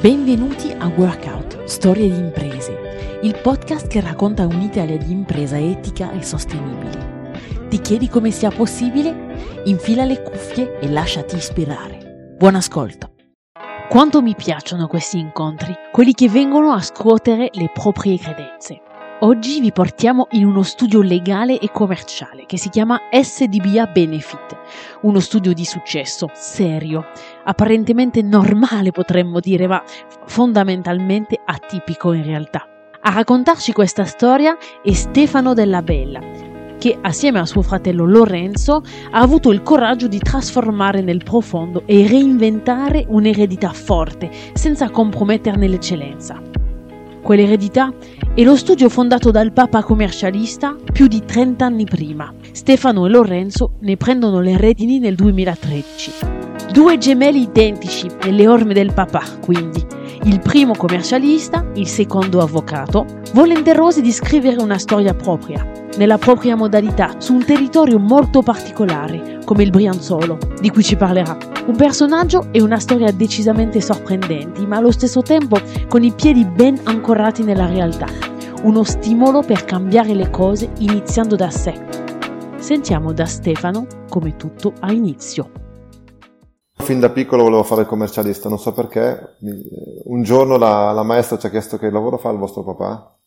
Benvenuti a Workout, Storie di imprese, il podcast che racconta un'Italia di impresa etica e sostenibile. Ti chiedi come sia possibile? Infila le cuffie e lasciati ispirare. Buon ascolto! Quanto mi piacciono questi incontri, quelli che vengono a scuotere le proprie credenze. Oggi vi portiamo in uno studio legale e commerciale che si chiama SDBA Benefit, uno studio di successo, serio, apparentemente normale potremmo dire, ma fondamentalmente atipico in realtà. A raccontarci questa storia è Stefano Della Bella, che assieme a suo fratello Lorenzo ha avuto il coraggio di trasformare nel profondo e reinventare un'eredità forte senza comprometterne l'eccellenza. Quell'eredità è lo studio fondato dal papa commercialista più di 30 anni prima. Stefano e Lorenzo ne prendono le redini nel 2013. Due gemelli identici nelle orme del papà, quindi. Il primo commercialista, il secondo avvocato, volenterosi di scrivere una storia propria, nella propria modalità, su un territorio molto particolare, come il Brianzolo, di cui ci parlerà. Un personaggio e una storia decisamente sorprendenti, ma allo stesso tempo con i piedi ben ancorati nella realtà. Uno stimolo per cambiare le cose iniziando da sé. Sentiamo da Stefano come tutto ha inizio. Fin da piccolo volevo fare il commercialista, non so perché. Un giorno la, la maestra ci ha chiesto che lavoro fa il vostro papà.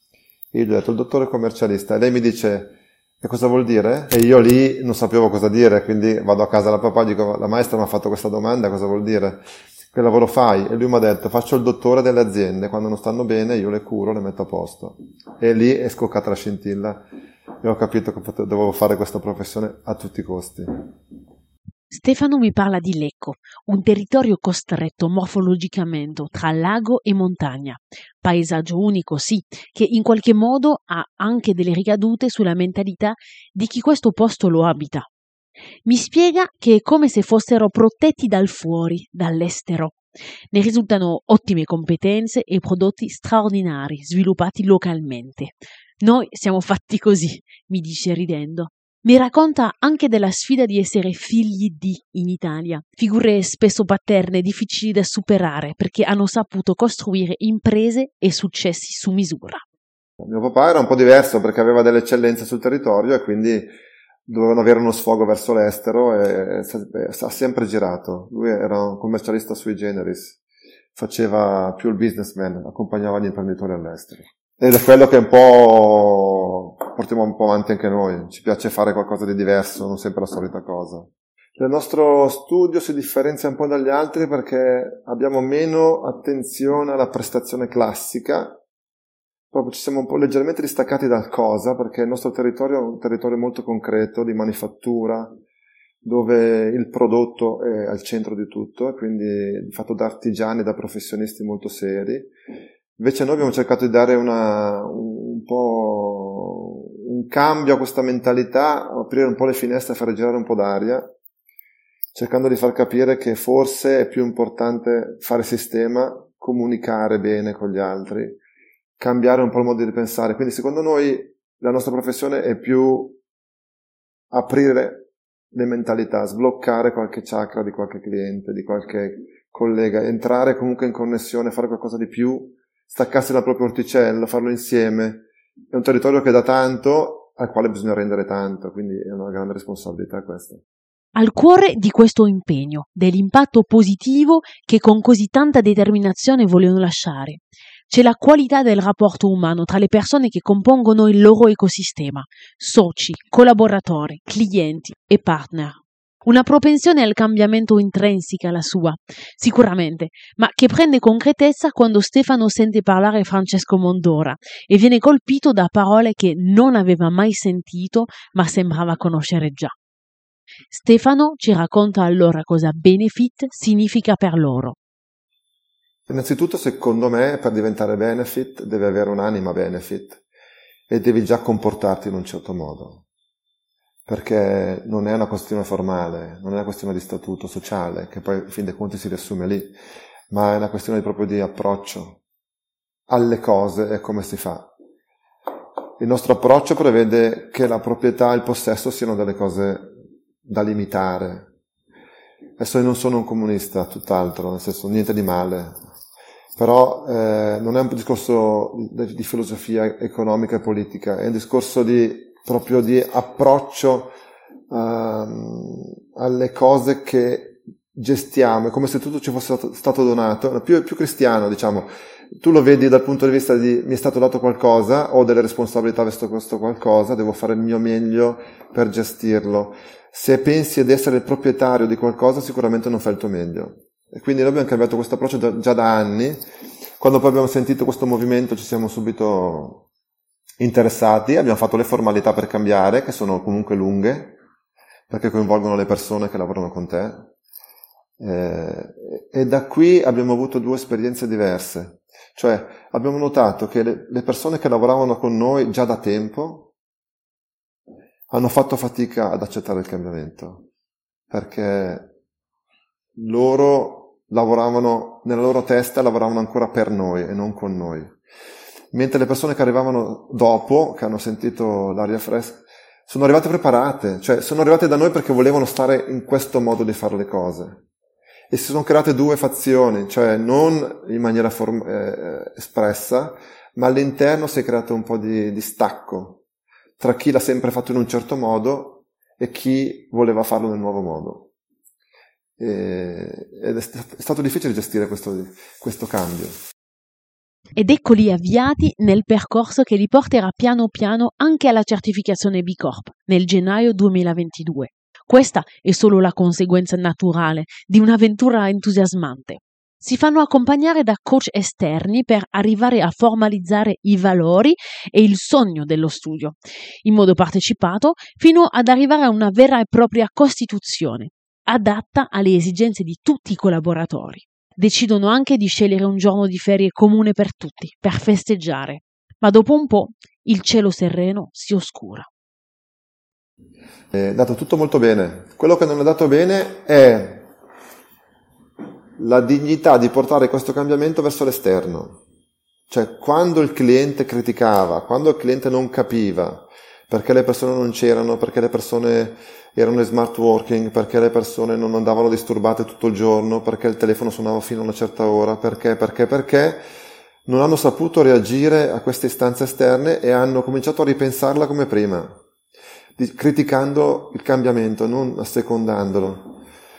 Io gli ho detto il dottore commercialista. E lei mi dice e cosa vuol dire? E io lì non sapevo cosa dire, quindi vado a casa da papà e dico, la maestra mi ha fatto questa domanda, cosa vuol dire? Che lavoro fai? E lui mi ha detto, faccio il dottore delle aziende, quando non stanno bene io le curo, le metto a posto. E lì è scoccata la scintilla e ho capito che dovevo fare questa professione a tutti i costi. Stefano mi parla di Lecco, un territorio costretto morfologicamente tra lago e montagna. Paesaggio unico, sì, che in qualche modo ha anche delle ricadute sulla mentalità di chi questo posto lo abita. Mi spiega che è come se fossero protetti dal fuori, dall'estero. Ne risultano ottime competenze e prodotti straordinari sviluppati localmente. Noi siamo fatti così, mi dice ridendo. Mi racconta anche della sfida di essere figli di in Italia, figure spesso paterne difficili da superare perché hanno saputo costruire imprese e successi su misura. Mio papà era un po' diverso perché aveva delle eccellenze sul territorio e quindi dovevano avere uno sfogo verso l'estero e ha sempre girato. Lui era un commercialista sui generis, faceva più il businessman, accompagnava gli imprenditori all'estero. Ed è quello che un po' portiamo un po' avanti anche noi. Ci piace fare qualcosa di diverso, non sempre la solita cosa. Il nostro studio si differenzia un po' dagli altri perché abbiamo meno attenzione alla prestazione classica, proprio ci siamo un po' leggermente distaccati dal cosa perché il nostro territorio è un territorio molto concreto di manifattura, dove il prodotto è al centro di tutto, e quindi fatto da artigiani, da professionisti molto seri Invece noi abbiamo cercato di dare una, un po' cambio a questa mentalità, aprire un po' le finestre, fare girare un po' d'aria, cercando di far capire che forse è più importante fare sistema, comunicare bene con gli altri, cambiare un po' il modo di pensare. Quindi secondo noi la nostra professione è più aprire le mentalità, sbloccare qualche chakra di qualche cliente, di qualche collega, entrare comunque in connessione, fare qualcosa di più staccarsi dal proprio orticello, farlo insieme. È un territorio che dà tanto, al quale bisogna rendere tanto, quindi è una grande responsabilità questa. Al cuore di questo impegno, dell'impatto positivo che con così tanta determinazione vogliono lasciare, c'è la qualità del rapporto umano tra le persone che compongono il loro ecosistema, soci, collaboratori, clienti e partner. Una propensione al cambiamento intrinseca la sua, sicuramente, ma che prende concretezza quando Stefano sente parlare Francesco Mondora e viene colpito da parole che non aveva mai sentito ma sembrava conoscere già. Stefano ci racconta allora cosa benefit significa per loro. Innanzitutto, secondo me, per diventare benefit devi avere un'anima benefit e devi già comportarti in un certo modo perché non è una questione formale, non è una questione di statuto sociale, che poi in fin dei conti si riassume lì, ma è una questione proprio di approccio alle cose e come si fa. Il nostro approccio prevede che la proprietà e il possesso siano delle cose da limitare. Adesso io non sono un comunista, tutt'altro, nel senso niente di male, però eh, non è un discorso di, di, filosofia economica e politica, è un discorso di, proprio di approccio uh, alle cose che gestiamo, è come se tutto ci fosse stato donato, più, più cristiano diciamo, tu lo vedi dal punto di vista di mi è stato dato qualcosa, ho delle responsabilità verso questo qualcosa, devo fare il mio meglio per gestirlo. Se pensi di essere il proprietario di qualcosa, sicuramente non fai il tuo meglio. E quindi noi abbiamo cambiato questo approccio già da anni. Quando poi abbiamo sentito questo movimento ci siamo subito interessati, abbiamo fatto le formalità per cambiare, che sono comunque lunghe, perché coinvolgono le persone che lavorano con te. Eh, e da qui abbiamo avuto due esperienze diverse. Cioè abbiamo notato che le, le persone che lavoravano con noi già da tempo hanno fatto fatica ad accettare il cambiamento, perché loro lavoravano, nella loro testa lavoravano ancora per noi e non con noi. Mentre le persone che arrivavano dopo, che hanno sentito l'aria fresca, sono arrivate preparate, cioè sono arrivate da noi perché volevano stare in questo modo di fare le cose e si sono create due fazioni, cioè non in maniera form- eh, espressa, ma all'interno si è creato un po' di, di stacco tra chi l'ha sempre fatto in un certo modo e chi voleva farlo nel nuovo modo. Ed è, stato difficile gestire questo, questo cambio. Ed eccoli avviati nel percorso che li porterà piano piano anche alla certificazione B Corp nel gennaio 2022. Questa è solo la conseguenza naturale di un'avventura entusiasmante. Si fanno accompagnare da coach esterni per arrivare a formalizzare i valori e il sogno dello studio, in modo partecipato, fino ad arrivare a una vera e propria costituzione, adatta alle esigenze di tutti i collaboratori. Decidono anche di scegliere un giorno di ferie comune per tutti, per festeggiare. Ma dopo un po' il cielo sereno si oscura. È andato tutto molto bene. Quello che non è andato bene è la dignità di portare questo cambiamento verso l'esterno. Cioè, quando il cliente criticava, quando il cliente non capiva perché le persone non c'erano, perché le persone erano in smart working, perché le persone non andavano disturbate tutto il giorno, perché il telefono suonava fino a una certa ora, perché, perché, perché, non hanno saputo reagire a queste istanze esterne e hanno cominciato a ripensarla come prima criticando il cambiamento, non assecondandolo.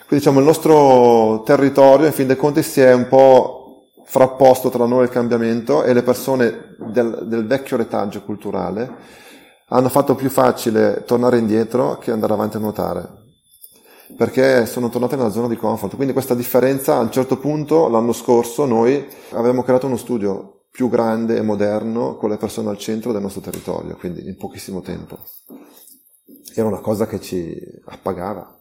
Quindi diciamo il nostro territorio, in fin dei conti, si è un po' frapposto tra noi e il cambiamento e le persone del, del vecchio retaggio culturale hanno fatto più facile tornare indietro che andare avanti a nuotare perché sono tornate nella zona di comfort. Quindi questa differenza, a un certo punto, l'anno scorso, noi avevamo creato uno studio più grande e moderno con le persone al centro del nostro territorio, quindi in pochissimo tempo era una cosa che ci appagava,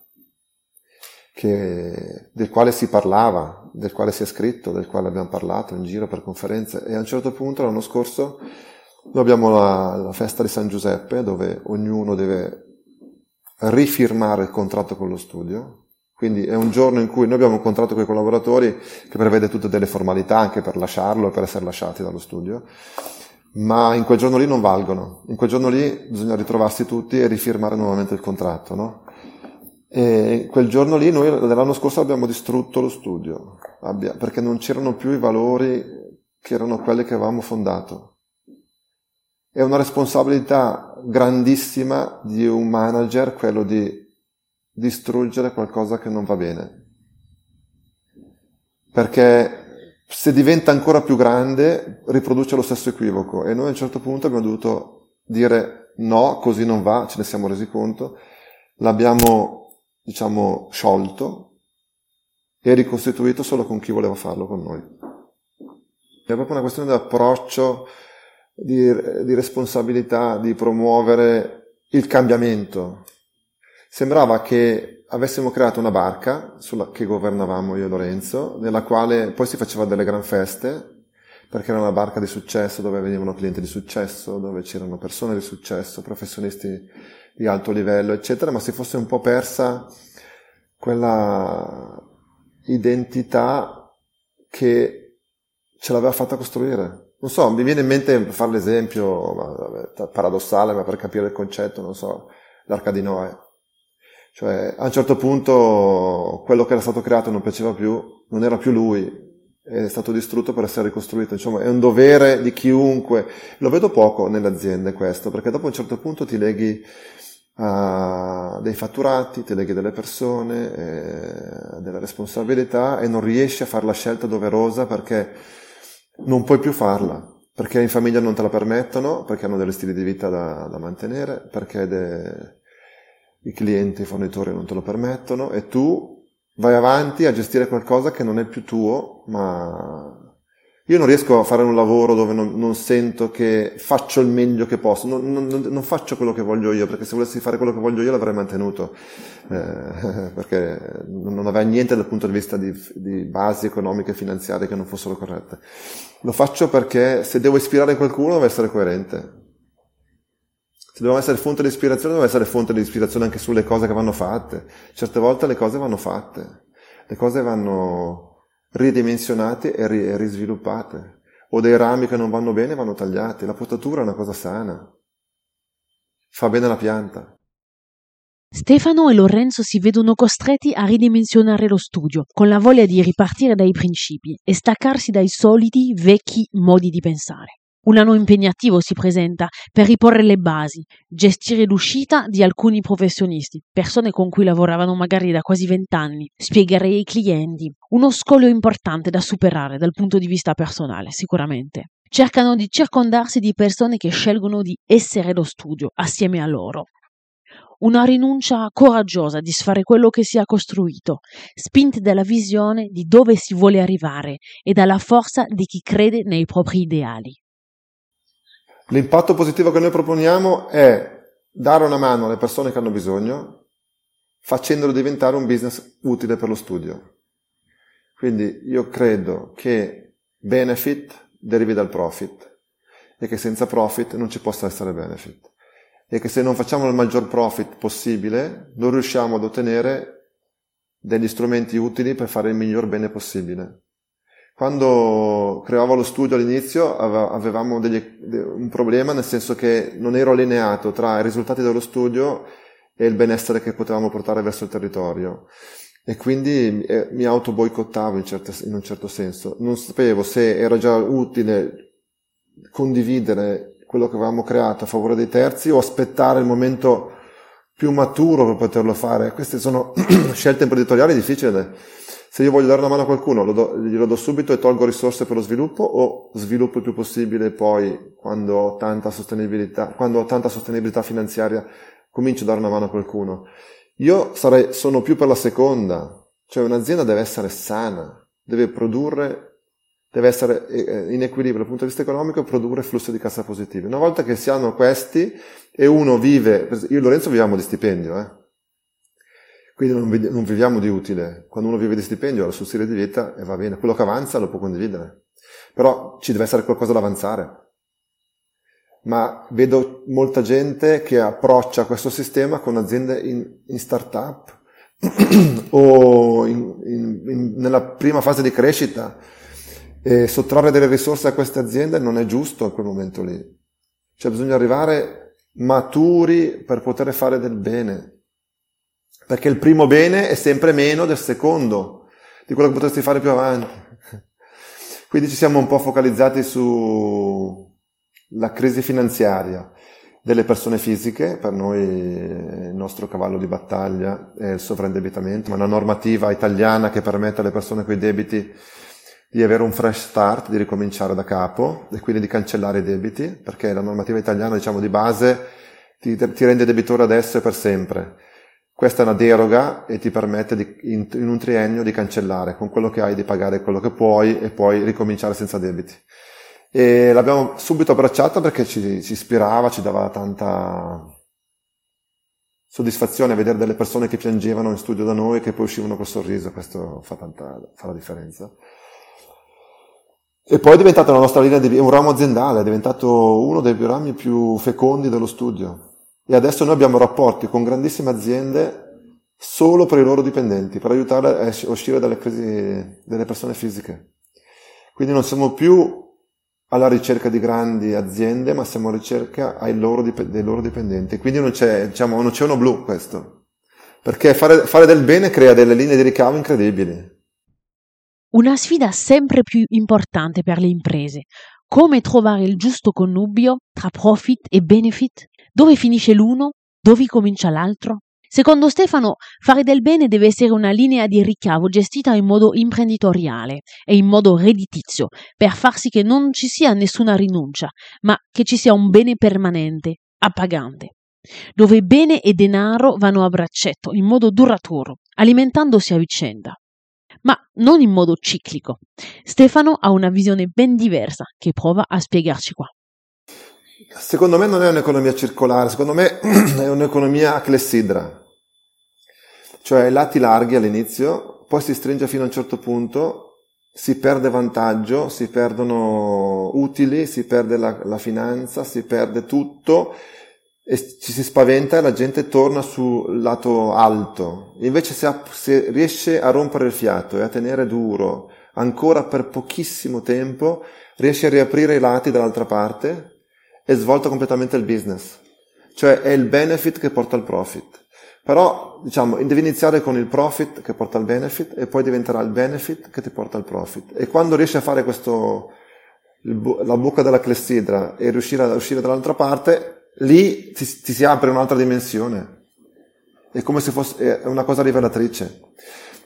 che, del quale si parlava, del quale si è scritto, del quale abbiamo parlato in giro per conferenze e a un certo punto l'anno scorso noi abbiamo la, la festa di San Giuseppe dove ognuno deve rifirmare il contratto con lo studio, quindi è un giorno in cui noi abbiamo un contratto con i collaboratori che prevede tutte delle formalità anche per lasciarlo e per essere lasciati dallo studio ma in quel giorno lì non valgono. In quel giorno lì bisogna ritrovarsi tutti e rifirmare nuovamente il contratto, no? E quel giorno lì noi l'anno scorso abbiamo distrutto lo studio, perché non c'erano più i valori che erano quelli che avevamo fondato. È una responsabilità grandissima di un manager quello di distruggere qualcosa che non va bene. Perché se diventa ancora più grande, riproduce lo stesso equivoco. E noi a un certo punto abbiamo dovuto dire no, così non va, ce ne siamo resi conto, l'abbiamo, diciamo, sciolto e ricostituito solo con chi voleva farlo con noi. È proprio una questione di approccio, di, di responsabilità, di promuovere il cambiamento. Sembrava che avessimo creato una barca sulla, che governavamo io e Lorenzo, nella quale poi si faceva delle gran feste, perché era una barca di successo dove venivano clienti di successo, dove c'erano persone di successo, professionisti di alto livello, eccetera, ma si fosse un po' persa quella identità che ce l'aveva fatta costruire. Non so, mi viene in mente per fare l'esempio paradossale, ma per capire il concetto, non so, l'arca di Noè cioè, a un certo punto quello che era stato creato non piaceva più, non era più lui, è stato distrutto per essere ricostruito. Insomma, è un dovere di chiunque. Lo vedo poco nelle aziende questo, perché dopo un certo punto ti leghi a dei fatturati, ti leghi delle persone, eh, delle responsabilità e non riesci a fare la scelta doverosa perché non puoi più farla. Perché in famiglia non te la permettono, perché hanno degli stili di vita da, da mantenere, perché de, i clienti, i fornitori non te lo permettono e tu vai avanti a gestire qualcosa che non è più tuo, ma io non riesco a fare un lavoro dove non, non sento che faccio il meglio che posso, non, non, non, faccio quello che voglio io, perché se volessi fare quello che voglio io l'avrei mantenuto, eh, perché non aveva niente dal punto di vista di, di basi economiche e finanziarie che non fossero corrette. Lo faccio perché se devo ispirare qualcuno deve essere coerente. Se devo essere fonte di ispirazione, devo essere fonte di ispirazione anche sulle cose che vanno fatte. Certe volte le cose vanno fatte, le cose vanno ridimensionate e, ri- risviluppate. O dei rami che non vanno bene vanno tagliati. La potatura è una cosa sana. Fa bene la pianta. Stefano e Lorenzo si vedono costretti a ridimensionare lo studio, con la voglia di ripartire dai principi e staccarsi dai soliti vecchi modi di pensare. Un anno impegnativo si presenta per riporre le basi, gestire l'uscita di alcuni professionisti, persone con cui lavoravano magari da quasi vent'anni, spiegare ai clienti, uno scoglio importante da superare dal punto di vista personale, sicuramente. Cercano di circondarsi di persone che scelgono di essere lo studio assieme a loro. Una rinuncia coraggiosa di sfare quello che si è costruito, spinti dalla visione di dove si vuole arrivare e dalla forza di chi crede nei propri ideali. L'impatto positivo che noi proponiamo è dare una mano alle persone che hanno bisogno, facendolo diventare un business utile per lo studio. Quindi io credo che benefit derivi dal profit e che senza profit non ci possa essere benefit e che se non facciamo il maggior profit possibile non riusciamo ad ottenere degli strumenti utili per fare il miglior bene possibile. Quando creavo lo studio all'inizio avevamo degli, un problema nel senso che non ero allineato tra i risultati dello studio e il benessere che potevamo portare verso il territorio e quindi eh, mi auto boicottavo in, in, un certo senso. Non sapevo se era già utile condividere quello che avevamo creato a favore dei terzi o aspettare il momento più maturo per poterlo fare. Queste sono scelte imprenditoriali difficili se io voglio dare una mano a qualcuno, do, glielo do subito e tolgo risorse per lo sviluppo o sviluppo il più possibile poi quando ho tanta sostenibilità, quando ho tanta sostenibilità finanziaria comincio a dare una mano a qualcuno. Io sarei, sono più per la seconda, cioè un'azienda deve essere sana, deve produrre, deve essere eh, eh, in equilibrio dal punto di vista economico e produrre flussi di cassa positivi. Una volta che si hanno questi e uno vive, io e Lorenzo viviamo di stipendio, eh, quindi non, non, viviamo di utile. Quando uno vive di stipendio ha il suo stile di vita e va bene. Quello che avanza lo può condividere. Però ci deve essere qualcosa da avanzare. Ma vedo molta gente che approccia questo sistema con aziende in, in start-up o in, in, nella prima fase di crescita e sottrarre delle risorse a queste aziende non è giusto in quel momento lì. Cioè bisogna arrivare maturi per poter fare del bene perché il primo bene è sempre meno del secondo, di quello che potresti fare più avanti. Quindi ci siamo un po' focalizzati sulla crisi finanziaria delle persone fisiche, per noi il nostro cavallo di battaglia è il sovraindebitamento, ma una normativa italiana che permette alle persone con i debiti di avere un fresh start, di ricominciare da capo e quindi di cancellare i debiti, perché la normativa italiana, diciamo, di base ti, ti rende debitore adesso e per sempre. Questa è una deroga e ti permette di, in, in, un triennio di cancellare con quello che hai di pagare quello che puoi e poi ricominciare senza debiti. E l'abbiamo subito abbracciata perché ci, ci ispirava, ci dava tanta soddisfazione vedere delle persone che piangevano in studio da noi e che poi uscivano col sorriso, questo fa, tanta, fa la differenza. E poi è diventata la nostra linea di un ramo aziendale, è diventato uno dei rami più fecondi dello studio. E adesso noi abbiamo rapporti con grandissime aziende solo per i loro dipendenti, per aiutarle a uscire dalle crisi delle persone fisiche. Quindi non siamo più alla ricerca di grandi aziende, ma siamo alla ricerca loro, dei loro dipendenti. Quindi non c'è, diciamo, un oceano blu questo. Perché fare, fare del bene crea delle linee di ricavo incredibili. Una sfida sempre più importante per le imprese. Come trovare il giusto connubio tra profit e benefit? Dove finisce l'uno? Dove comincia l'altro? Secondo Stefano, fare del bene deve essere una linea di ricavo gestita in modo imprenditoriale e in modo redditizio, per far sì che non ci sia nessuna rinuncia, ma che ci sia un bene permanente, appagante, dove bene e denaro vanno a braccetto in modo duraturo, alimentandosi a vicenda. Ma non in modo ciclico. Stefano ha una visione ben diversa che prova a spiegarci qua. Secondo me non è un'economia circolare, secondo me è un'economia a clessidra cioè lati larghi all'inizio, poi si stringe fino a un certo punto, si perde vantaggio, si perdono utili, si perde la, la finanza, si perde tutto e ci si spaventa e la gente torna sul lato alto. Invece se, se riesce a rompere il fiato e a tenere duro ancora per pochissimo tempo, riesce a riaprire i lati dall'altra parte e svolta completamente il business. Cioè è il benefit che porta al profit. Però, diciamo, devi iniziare con il profit che porta al benefit e poi diventerà il benefit che ti porta al profit. E quando riesci a fare questo, la bocca della clessidra e riuscire a uscire dall'altra parte, lì ti, ti si apre un'altra dimensione. È come se fosse una cosa rivelatrice.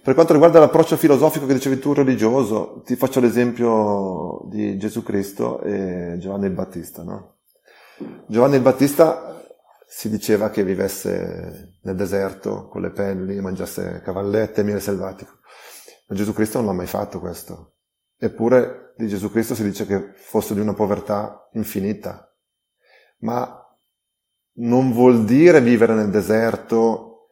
Per quanto riguarda l'approccio filosofico che dicevi tu religioso, ti faccio l'esempio di Gesù Cristo e Giovanni il Battista, no? Giovanni il Battista si diceva che vivesse nel deserto con le pelli, mangiasse cavallette e miele selvatico. Ma Gesù Cristo non l'ha mai fatto questo. Eppure di Gesù Cristo si dice che fosse di una povertà infinita. Ma non vuol dire vivere nel deserto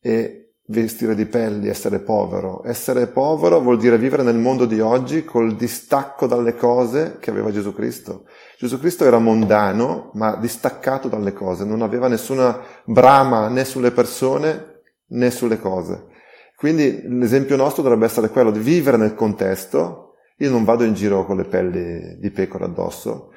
e vestire di pelli, essere povero. Essere povero vuol dire vivere nel mondo di oggi col distacco dalle cose che aveva Gesù Cristo. Gesù Cristo era mondano, ma distaccato dalle cose, non aveva nessuna brama né sulle persone né sulle cose. Quindi l'esempio nostro dovrebbe essere quello di vivere nel contesto. Io non vado in giro con le pelli di pecora addosso,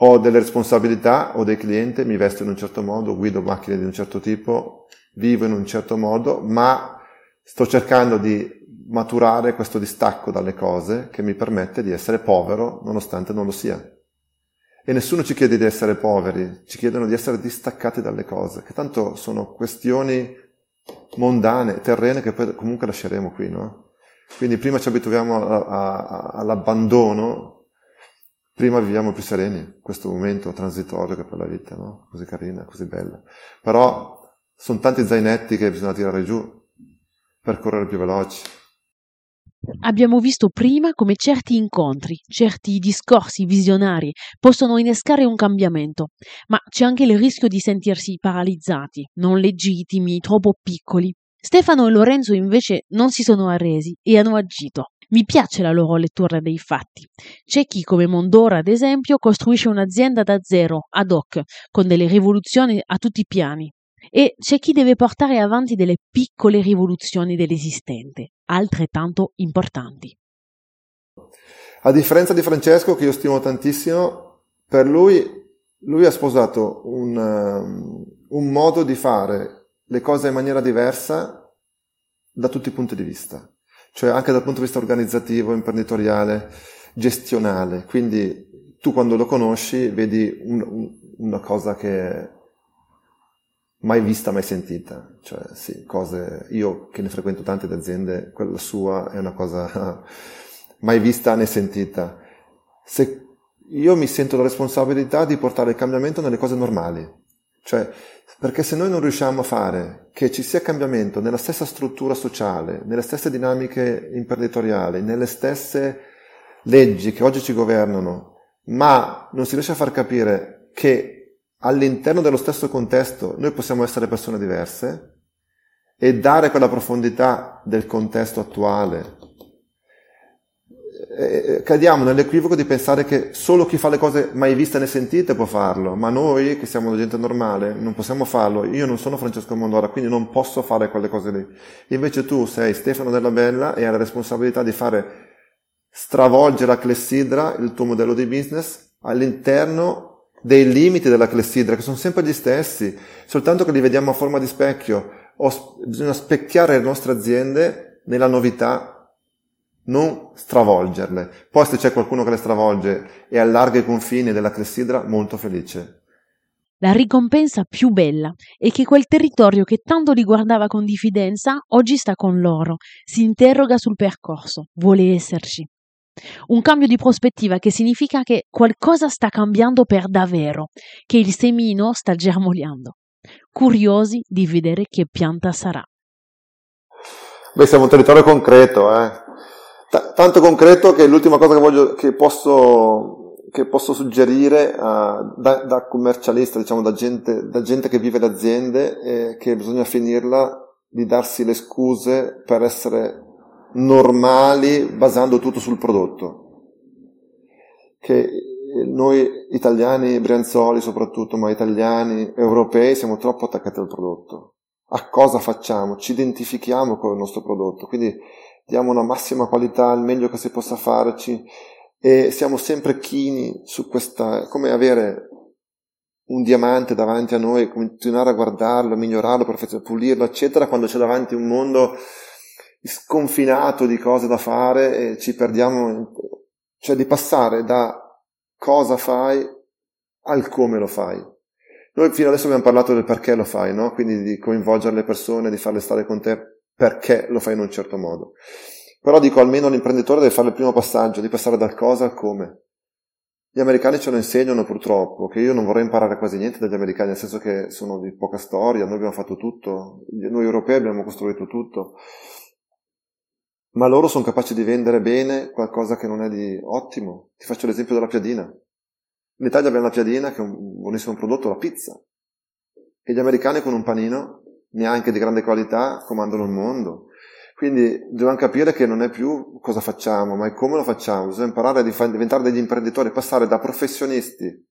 ho delle responsabilità, ho dei clienti, mi vesto in un certo modo, guido macchine di un certo tipo, vivo in un certo modo, ma sto cercando di maturare questo distacco dalle cose che mi permette di essere povero nonostante non lo sia. E nessuno ci chiede di essere poveri, ci chiedono di essere distaccati dalle cose, che tanto sono questioni mondane, terrene, che poi comunque lasceremo qui, no? Quindi prima ci abituiamo a, a, all'abbandono, prima viviamo più sereni, questo momento transitorio che è per la vita, no? Così carina, così bella. Però sono tanti zainetti che bisogna tirare giù per correre più veloci. Abbiamo visto prima come certi incontri, certi discorsi visionari possono innescare un cambiamento, ma c'è anche il rischio di sentirsi paralizzati, non legittimi, troppo piccoli. Stefano e Lorenzo invece non si sono arresi e hanno agito. Mi piace la loro lettura dei fatti. C'è chi, come Mondora ad esempio, costruisce un'azienda da zero, ad hoc, con delle rivoluzioni a tutti i piani, e c'è chi deve portare avanti delle piccole rivoluzioni dell'esistente, altrettanto importanti. A differenza di Francesco, che io stimo tantissimo, per lui, lui ha sposato un, um, un modo di fare le cose in maniera diversa da tutti i punti di vista, cioè anche dal punto di vista organizzativo, imprenditoriale, gestionale. Quindi tu quando lo conosci vedi un, un, una cosa che mai vista, mai sentita. Cioè, sì, cose, io che ne frequento tante aziende, quella sua è una cosa mai vista né sentita. Se io mi sento la responsabilità di portare il cambiamento nelle cose normali. Cioè, perché se noi non riusciamo a fare che ci sia cambiamento nella stessa struttura sociale, nelle stesse dinamiche imprenditoriali, nelle stesse leggi che oggi ci governano, ma non si riesce a far capire che all'interno dello stesso contesto noi possiamo essere persone diverse e dare quella profondità del contesto attuale. E cadiamo nell'equivoco di pensare che solo chi fa le cose mai viste né sentite può farlo, ma noi che siamo gente normale non possiamo farlo. Io non sono Francesco Mondora, quindi non posso fare quelle cose lì. Invece tu sei Stefano Della Bella e hai la responsabilità di fare stravolgere a clessidra il tuo modello di business all'interno dei limiti della clessidra, che sono sempre gli stessi, soltanto che li vediamo a forma di specchio. O bisogna specchiare le nostre aziende nella novità, non stravolgerle. Poi se c'è qualcuno che le stravolge e allarga i confini della clessidra, molto felice. La ricompensa più bella è che quel territorio che tanto li guardava con diffidenza oggi sta con loro, si interroga sul percorso, vuole esserci. Un cambio di prospettiva che significa che qualcosa sta cambiando per davvero, che il semino sta germogliando. Curiosi di vedere che pianta sarà. Beh, siamo un territorio concreto, eh. T- tanto concreto che l'ultima cosa che, voglio, che posso che posso suggerire uh, da, da, commercialista, diciamo da gente, da gente che vive le aziende, è che bisogna finirla di darsi le scuse per essere normali basando tutto sul prodotto. Che noi italiani, brianzoli soprattutto, ma italiani, europei, siamo troppo attaccati al prodotto. A cosa facciamo? Ci identifichiamo con il nostro prodotto, quindi diamo una massima qualità, il meglio che si possa farci, e siamo sempre chini su questa, come avere un diamante davanti a noi, continuare a guardarlo, migliorarlo, pulirlo, eccetera, quando c'è davanti un mondo sconfinato di cose da fare e ci perdiamo, cioè di passare da cosa fai al come lo fai. Noi fino adesso abbiamo parlato del perché lo fai, no? Quindi di coinvolgere le persone, di farle stare con te perché lo fai in un certo modo. Però dico, almeno l'imprenditore deve fare il primo passaggio, di passare dal cosa al come. Gli americani ce lo insegnano purtroppo, che io non vorrei imparare quasi niente dagli americani, nel senso che sono di poca storia, noi abbiamo fatto tutto, noi europei abbiamo costruito tutto, ma loro sono capaci di vendere bene qualcosa che non è di ottimo. Ti faccio l'esempio della piadina. In Italia abbiamo la piadina, che è un buonissimo prodotto, la pizza. E gli americani con un panino, neanche di grande qualità, comandano il mondo. Quindi dobbiamo capire che non è più cosa facciamo, ma è come lo facciamo. Bisogna imparare a diventare degli imprenditori, passare da professionisti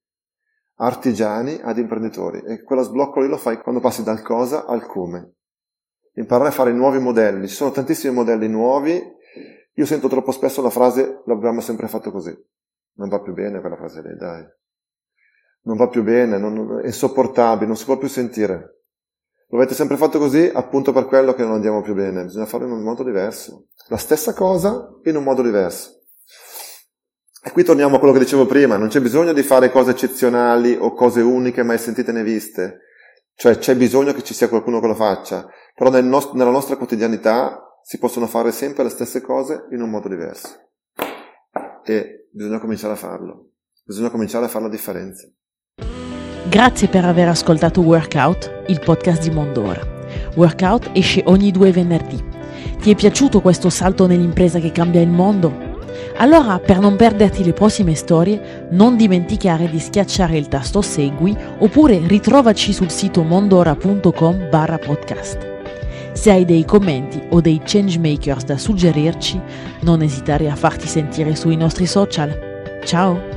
artigiani ad imprenditori. E quello sblocco lì lo fai quando passi dal cosa al come. Imparare a fare nuovi modelli. Ci sono tantissimi modelli nuovi. Io sento troppo spesso la frase l'abbiamo sempre fatto così. Non va più bene quella frase lì, dai. Non va più bene, non, è insopportabile, non si può più sentire. Lo avete sempre fatto così appunto per quello che non andiamo più bene, bisogna farlo in un modo diverso. La stessa cosa in un modo diverso. E qui torniamo a quello che dicevo prima, non c'è bisogno di fare cose eccezionali o cose uniche mai sentite né viste, cioè c'è bisogno che ci sia qualcuno che lo faccia, però nel nost- nella nostra quotidianità si possono fare sempre le stesse cose in un modo diverso. E bisogna cominciare a farlo, bisogna cominciare a fare la differenza. Grazie per aver ascoltato Workout, il podcast di Mondora. Workout esce ogni due venerdì. Ti è piaciuto questo salto nell'impresa che cambia il mondo? Allora, per non perderti le prossime storie, non dimenticare di schiacciare il tasto Segui oppure ritrovaci sul sito mondora.com barra podcast. Se hai dei commenti o dei changemakers da suggerirci, non esitare a farti sentire sui nostri social. Ciao!